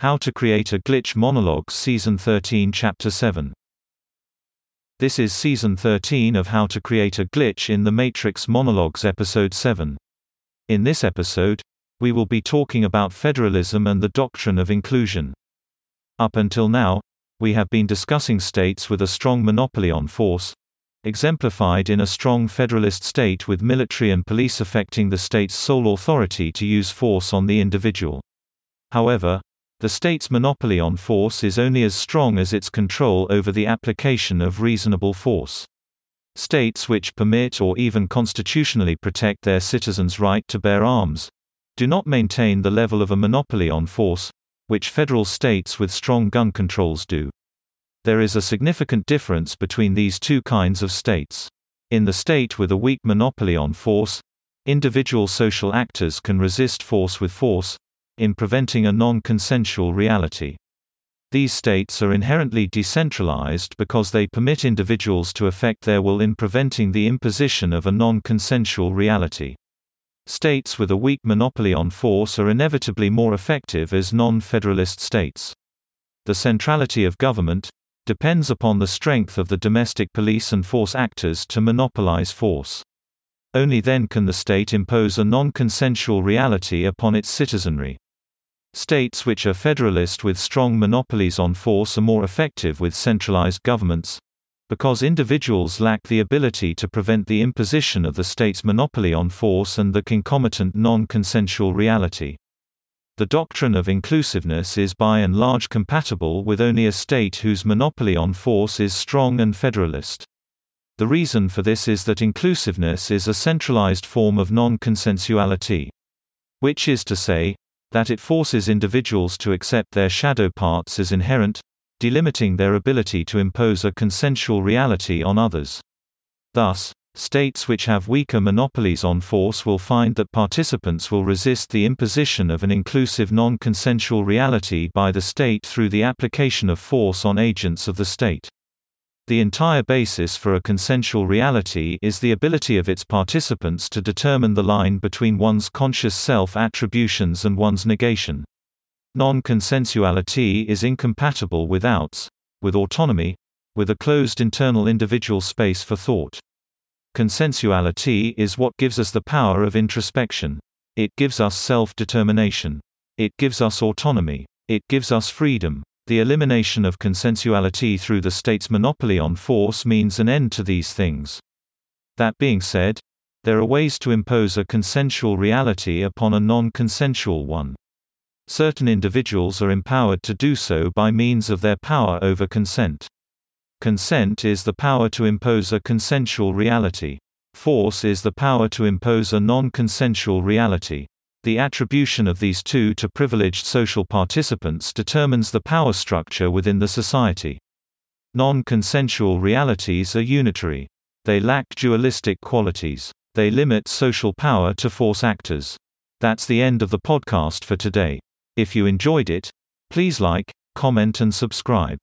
How to Create a Glitch Monologue Season 13 Chapter 7 This is Season 13 of How to Create a Glitch in the Matrix Monologues Episode 7. In this episode, we will be talking about federalism and the doctrine of inclusion. Up until now, we have been discussing states with a strong monopoly on force, exemplified in a strong federalist state with military and police affecting the state's sole authority to use force on the individual. However, the state's monopoly on force is only as strong as its control over the application of reasonable force. States which permit or even constitutionally protect their citizens' right to bear arms do not maintain the level of a monopoly on force, which federal states with strong gun controls do. There is a significant difference between these two kinds of states. In the state with a weak monopoly on force, individual social actors can resist force with force, in preventing a non-consensual reality. These states are inherently decentralized because they permit individuals to affect their will in preventing the imposition of a non-consensual reality. States with a weak monopoly on force are inevitably more effective as non-federalist states. The centrality of government depends upon the strength of the domestic police and force actors to monopolize force. Only then can the state impose a non-consensual reality upon its citizenry. States which are federalist with strong monopolies on force are more effective with centralized governments, because individuals lack the ability to prevent the imposition of the state's monopoly on force and the concomitant non-consensual reality. The doctrine of inclusiveness is by and large compatible with only a state whose monopoly on force is strong and federalist. The reason for this is that inclusiveness is a centralized form of non-consensuality. Which is to say, that it forces individuals to accept their shadow parts as inherent, delimiting their ability to impose a consensual reality on others. Thus, states which have weaker monopolies on force will find that participants will resist the imposition of an inclusive non-consensual reality by the state through the application of force on agents of the state. The entire basis for a consensual reality is the ability of its participants to determine the line between one's conscious self-attributions and one's negation. Non-consensuality is incompatible with outs, with autonomy, with a closed internal individual space for thought. Consensuality is what gives us the power of introspection. It gives us self-determination. It gives us autonomy. It gives us freedom. The elimination of consensuality through the state's monopoly on force means an end to these things. That being said, there are ways to impose a consensual reality upon a non-consensual one. Certain individuals are empowered to do so by means of their power over consent. Consent is the power to impose a consensual reality. Force is the power to impose a non-consensual reality. The attribution of these two to privileged social participants determines the power structure within the society. Non-consensual realities are unitary. They lack dualistic qualities. They limit social power to force actors. That's the end of the podcast for today. If you enjoyed it, please like, comment and subscribe.